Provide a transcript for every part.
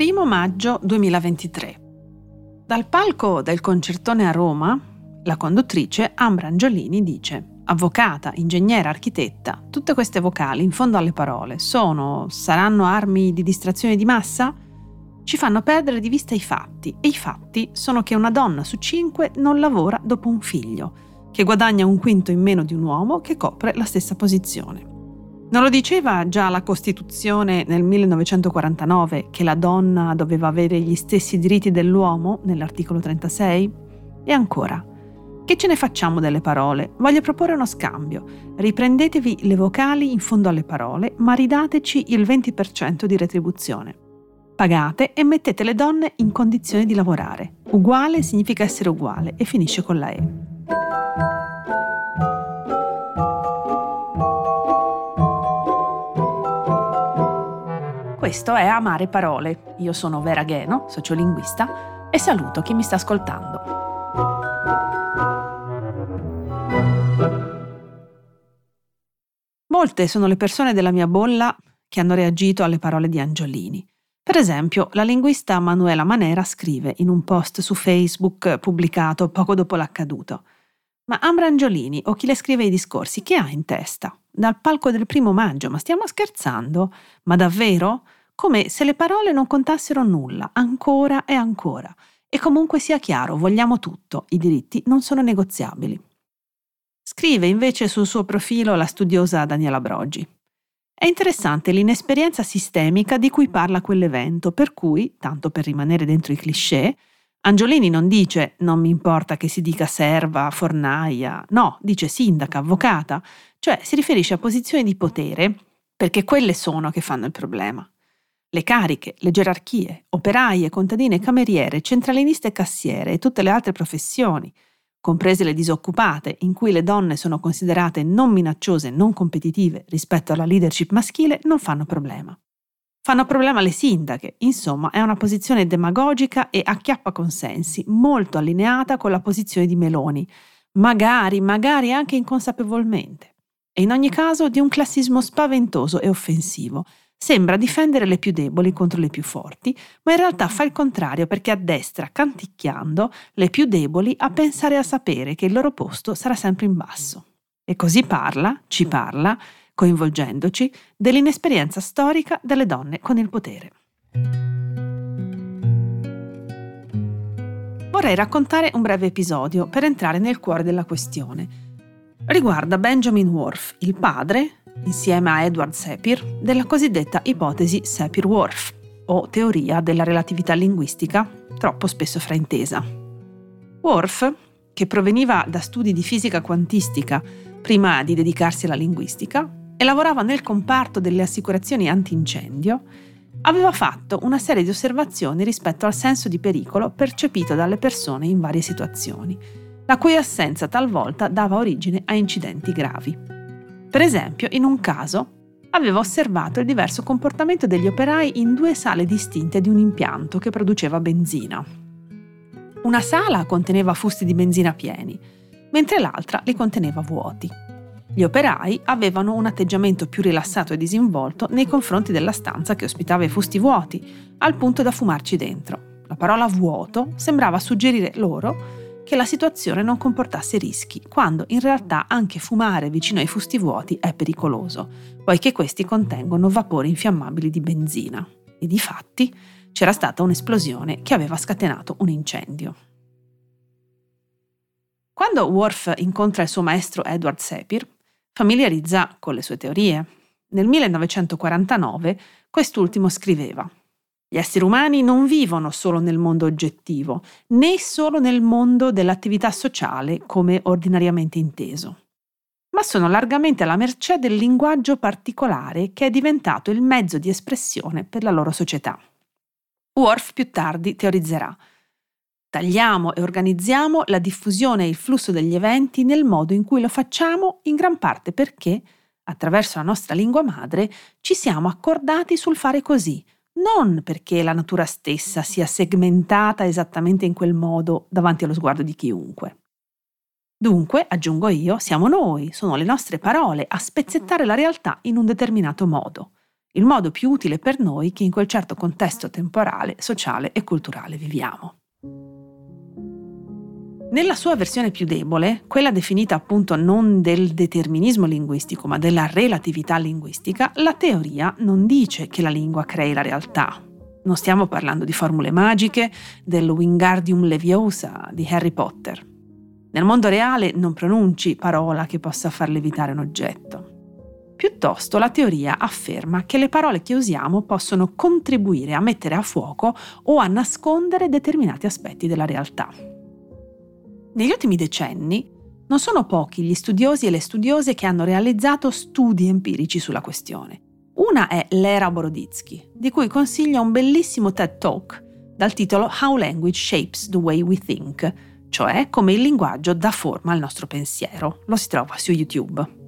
1 maggio 2023. Dal palco del concertone a Roma, la conduttrice Ambra Angiolini dice Avvocata, ingegnera, architetta, tutte queste vocali in fondo alle parole sono, saranno armi di distrazione di massa? Ci fanno perdere di vista i fatti e i fatti sono che una donna su cinque non lavora dopo un figlio, che guadagna un quinto in meno di un uomo che copre la stessa posizione. Non lo diceva già la Costituzione nel 1949 che la donna doveva avere gli stessi diritti dell'uomo nell'articolo 36? E ancora, che ce ne facciamo delle parole? Voglio proporre uno scambio. Riprendetevi le vocali in fondo alle parole, ma ridateci il 20% di retribuzione. Pagate e mettete le donne in condizione di lavorare. Uguale significa essere uguale e finisce con la E. Questo è Amare Parole. Io sono Vera Gheno, sociolinguista, e saluto chi mi sta ascoltando. Molte sono le persone della mia bolla che hanno reagito alle parole di Angiolini. Per esempio, la linguista Manuela Manera scrive in un post su Facebook pubblicato poco dopo l'accaduto. Ma Ambra Angiolini o chi le scrive i discorsi, che ha in testa? Dal palco del primo maggio, ma stiamo scherzando? Ma davvero? Come se le parole non contassero nulla, ancora e ancora. E comunque sia chiaro, vogliamo tutto, i diritti non sono negoziabili. Scrive invece sul suo profilo la studiosa Daniela Broggi. È interessante l'inesperienza sistemica di cui parla quell'evento, per cui, tanto per rimanere dentro i cliché, Angiolini non dice non mi importa che si dica serva, fornaia, no, dice sindaca, avvocata, cioè si riferisce a posizioni di potere perché quelle sono che fanno il problema. Le cariche, le gerarchie, operaie, contadine, cameriere, centraliniste e cassiere e tutte le altre professioni, comprese le disoccupate, in cui le donne sono considerate non minacciose e non competitive rispetto alla leadership maschile, non fanno problema. Fanno problema le sindache, insomma è una posizione demagogica e acchiappa consensi, molto allineata con la posizione di Meloni, magari, magari anche inconsapevolmente, e in ogni caso di un classismo spaventoso e offensivo, Sembra difendere le più deboli contro le più forti, ma in realtà fa il contrario perché addestra, canticchiando, le più deboli a pensare a sapere che il loro posto sarà sempre in basso. E così parla, ci parla, coinvolgendoci, dell'inesperienza storica delle donne con il potere. Vorrei raccontare un breve episodio per entrare nel cuore della questione. Riguarda Benjamin Worf, il padre, insieme a Edward Sapir, della cosiddetta ipotesi Sapir-Whorf, o teoria della relatività linguistica, troppo spesso fraintesa. Worf, che proveniva da studi di fisica quantistica prima di dedicarsi alla linguistica e lavorava nel comparto delle assicurazioni antincendio, aveva fatto una serie di osservazioni rispetto al senso di pericolo percepito dalle persone in varie situazioni, la cui assenza talvolta dava origine a incidenti gravi. Per esempio, in un caso aveva osservato il diverso comportamento degli operai in due sale distinte di un impianto che produceva benzina. Una sala conteneva fusti di benzina pieni, mentre l'altra li conteneva vuoti. Gli operai avevano un atteggiamento più rilassato e disinvolto nei confronti della stanza che ospitava i fusti vuoti, al punto da fumarci dentro. La parola vuoto sembrava suggerire loro che la situazione non comportasse rischi, quando in realtà anche fumare vicino ai fusti vuoti è pericoloso, poiché questi contengono vapori infiammabili di benzina. E di fatti c'era stata un'esplosione che aveva scatenato un incendio. Quando Worf incontra il suo maestro Edward Sapir, familiarizza con le sue teorie. Nel 1949 quest'ultimo scriveva gli esseri umani non vivono solo nel mondo oggettivo, né solo nel mondo dell'attività sociale come ordinariamente inteso, ma sono largamente alla mercé del linguaggio particolare che è diventato il mezzo di espressione per la loro società. Worf più tardi teorizzerà Tagliamo e organizziamo la diffusione e il flusso degli eventi nel modo in cui lo facciamo, in gran parte perché, attraverso la nostra lingua madre, ci siamo accordati sul fare così, non perché la natura stessa sia segmentata esattamente in quel modo davanti allo sguardo di chiunque. Dunque, aggiungo io, siamo noi, sono le nostre parole a spezzettare la realtà in un determinato modo. il modo più utile per noi che in quel certo contesto temporale, sociale e culturale viviamo. Nella sua versione più debole, quella definita appunto non del determinismo linguistico ma della relatività linguistica, la teoria non dice che la lingua crei la realtà. Non stiamo parlando di formule magiche, del Wingardium Leviosa di Harry Potter. Nel mondo reale non pronunci parola che possa far levitare un oggetto. Piuttosto la teoria afferma che le parole che usiamo possono contribuire a mettere a fuoco o a nascondere determinati aspetti della realtà. Negli ultimi decenni non sono pochi gli studiosi e le studiose che hanno realizzato studi empirici sulla questione. Una è Lera Boroditsky, di cui consiglio un bellissimo TED Talk dal titolo How Language Shapes the Way We Think, cioè come il linguaggio dà forma al nostro pensiero. Lo si trova su YouTube.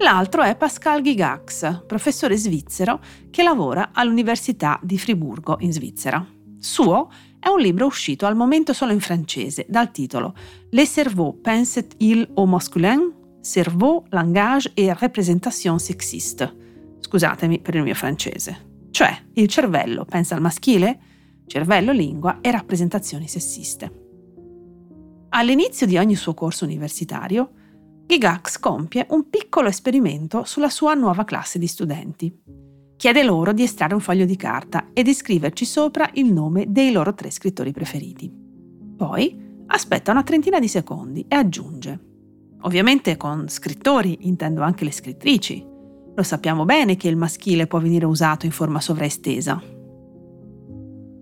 L'altro è Pascal Gigax, professore svizzero che lavora all'Università di Friburgo in Svizzera. Suo è un libro uscito al momento solo in francese dal titolo Le cerveau pense-t-il au masculin? Cerveau, langage et représentation sexiste. Scusatemi per il mio francese. Cioè, il cervello pensa al maschile? Cervello, lingua e rappresentazioni sessiste. All'inizio di ogni suo corso universitario, Gigax compie un piccolo esperimento sulla sua nuova classe di studenti. Chiede loro di estrarre un foglio di carta e di scriverci sopra il nome dei loro tre scrittori preferiti. Poi aspetta una trentina di secondi e aggiunge. Ovviamente con scrittori intendo anche le scrittrici. Lo sappiamo bene che il maschile può venire usato in forma sovraestesa.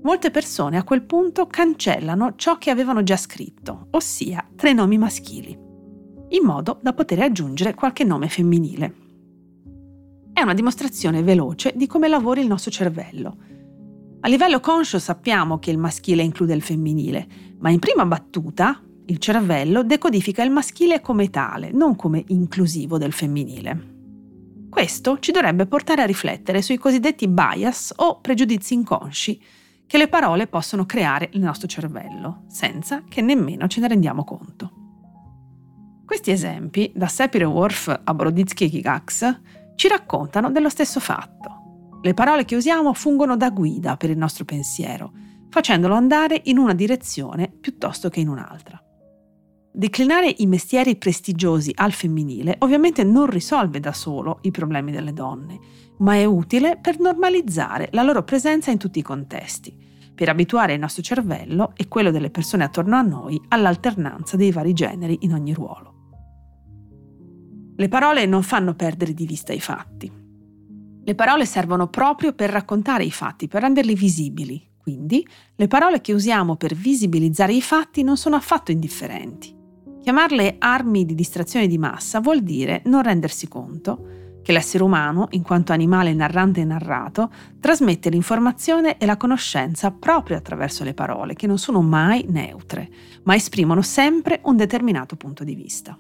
Molte persone a quel punto cancellano ciò che avevano già scritto, ossia tre nomi maschili in modo da poter aggiungere qualche nome femminile. È una dimostrazione veloce di come lavori il nostro cervello. A livello conscio sappiamo che il maschile include il femminile, ma in prima battuta il cervello decodifica il maschile come tale, non come inclusivo del femminile. Questo ci dovrebbe portare a riflettere sui cosiddetti bias o pregiudizi inconsci che le parole possono creare nel nostro cervello, senza che nemmeno ce ne rendiamo conto. Questi esempi, da Sapir-Whorf a Broditsky e Gigax, ci raccontano dello stesso fatto. Le parole che usiamo fungono da guida per il nostro pensiero, facendolo andare in una direzione piuttosto che in un'altra. Declinare i mestieri prestigiosi al femminile ovviamente non risolve da solo i problemi delle donne, ma è utile per normalizzare la loro presenza in tutti i contesti, per abituare il nostro cervello e quello delle persone attorno a noi all'alternanza dei vari generi in ogni ruolo. Le parole non fanno perdere di vista i fatti. Le parole servono proprio per raccontare i fatti, per renderli visibili. Quindi le parole che usiamo per visibilizzare i fatti non sono affatto indifferenti. Chiamarle armi di distrazione di massa vuol dire non rendersi conto che l'essere umano, in quanto animale narrante e narrato, trasmette l'informazione e la conoscenza proprio attraverso le parole, che non sono mai neutre, ma esprimono sempre un determinato punto di vista.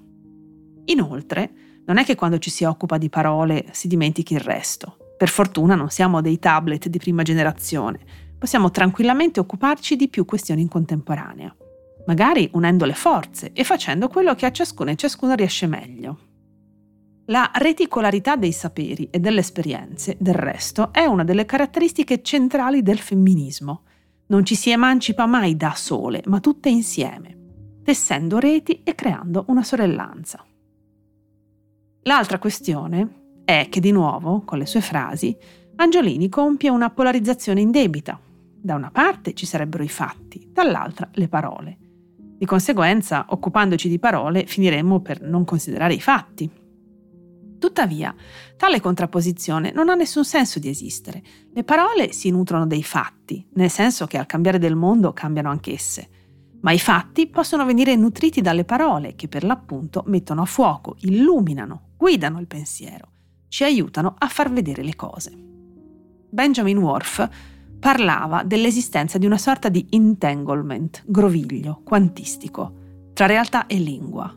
Inoltre, non è che quando ci si occupa di parole si dimentichi il resto. Per fortuna non siamo dei tablet di prima generazione, possiamo tranquillamente occuparci di più questioni in contemporanea, magari unendo le forze e facendo quello che a ciascuno e ciascuno riesce meglio. La reticolarità dei saperi e delle esperienze, del resto, è una delle caratteristiche centrali del femminismo. Non ci si emancipa mai da sole, ma tutte insieme, tessendo reti e creando una sorellanza. L'altra questione è che di nuovo, con le sue frasi, Angiolini compie una polarizzazione indebita. Da una parte ci sarebbero i fatti, dall'altra le parole. Di conseguenza, occupandoci di parole, finiremmo per non considerare i fatti. Tuttavia, tale contrapposizione non ha nessun senso di esistere. Le parole si nutrono dei fatti, nel senso che al cambiare del mondo cambiano anch'esse ma i fatti possono venire nutriti dalle parole che per l'appunto mettono a fuoco, illuminano, guidano il pensiero, ci aiutano a far vedere le cose. Benjamin Worf parlava dell'esistenza di una sorta di entanglement, groviglio, quantistico, tra realtà e lingua.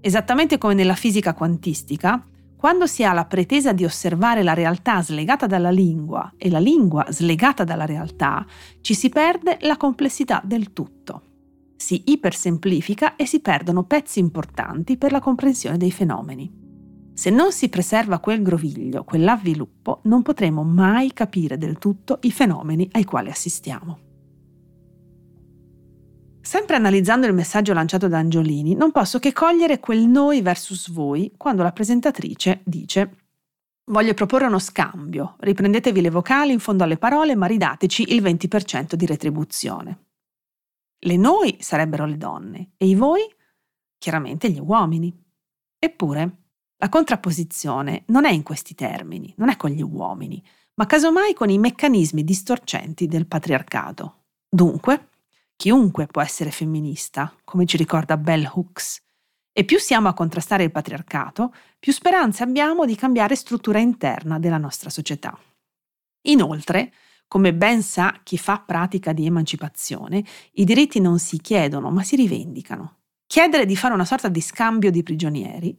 Esattamente come nella fisica quantistica, quando si ha la pretesa di osservare la realtà slegata dalla lingua e la lingua slegata dalla realtà, ci si perde la complessità del tutto si ipersemplifica e si perdono pezzi importanti per la comprensione dei fenomeni. Se non si preserva quel groviglio, quell'avviluppo, non potremo mai capire del tutto i fenomeni ai quali assistiamo. Sempre analizzando il messaggio lanciato da Angiolini, non posso che cogliere quel noi versus voi quando la presentatrice dice Voglio proporre uno scambio, riprendetevi le vocali in fondo alle parole ma ridateci il 20% di retribuzione. Le noi sarebbero le donne e i voi? Chiaramente gli uomini. Eppure, la contrapposizione non è in questi termini, non è con gli uomini, ma casomai con i meccanismi distorcenti del patriarcato. Dunque, Chiunque può essere femminista, come ci ricorda Bell Hooks. E più siamo a contrastare il patriarcato, più speranze abbiamo di cambiare struttura interna della nostra società. Inoltre, come ben sa chi fa pratica di emancipazione, i diritti non si chiedono, ma si rivendicano. Chiedere di fare una sorta di scambio di prigionieri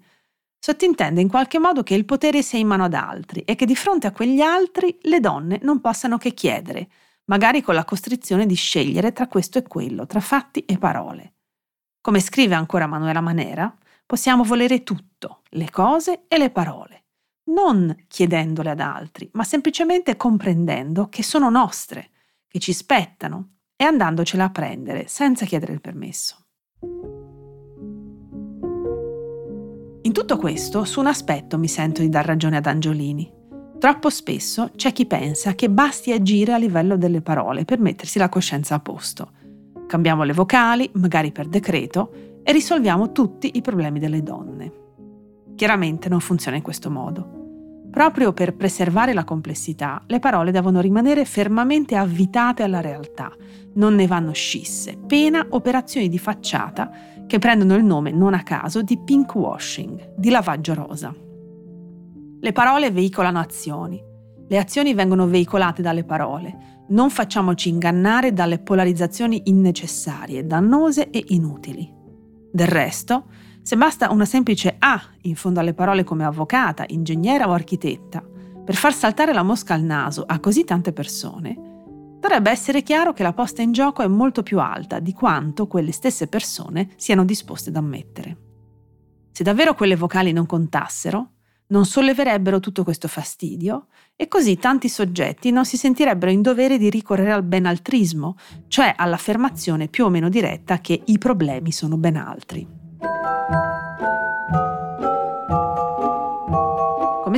sottintende in qualche modo che il potere sia in mano ad altri e che di fronte a quegli altri le donne non possano che chiedere, magari con la costrizione di scegliere tra questo e quello, tra fatti e parole. Come scrive ancora Manuela Manera, possiamo volere tutto, le cose e le parole, non chiedendole ad altri, ma semplicemente comprendendo che sono nostre, che ci spettano e andandocela a prendere senza chiedere il permesso. In tutto questo, su un aspetto mi sento di dar ragione ad Angiolini. Troppo spesso c'è chi pensa che basti agire a livello delle parole per mettersi la coscienza a posto. Cambiamo le vocali, magari per decreto, e risolviamo tutti i problemi delle donne. Chiaramente non funziona in questo modo. Proprio per preservare la complessità, le parole devono rimanere fermamente avvitate alla realtà, non ne vanno scisse, pena operazioni di facciata che prendono il nome non a caso di pink washing, di lavaggio rosa. Le parole veicolano azioni. Le azioni vengono veicolate dalle parole. Non facciamoci ingannare dalle polarizzazioni innecessarie, dannose e inutili. Del resto, se basta una semplice A in fondo alle parole come avvocata, ingegnera o architetta per far saltare la mosca al naso a così tante persone, dovrebbe essere chiaro che la posta in gioco è molto più alta di quanto quelle stesse persone siano disposte ad ammettere. Se davvero quelle vocali non contassero, non solleverebbero tutto questo fastidio e così tanti soggetti non si sentirebbero in dovere di ricorrere al benaltrismo, cioè all'affermazione più o meno diretta che i problemi sono ben altri.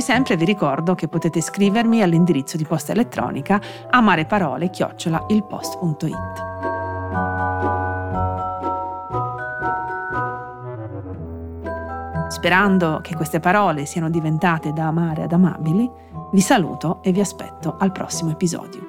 Come sempre vi ricordo che potete scrivermi all'indirizzo di posta elettronica amareparole-ilpost.it. Sperando che queste parole siano diventate da amare ad amabili, vi saluto e vi aspetto al prossimo episodio.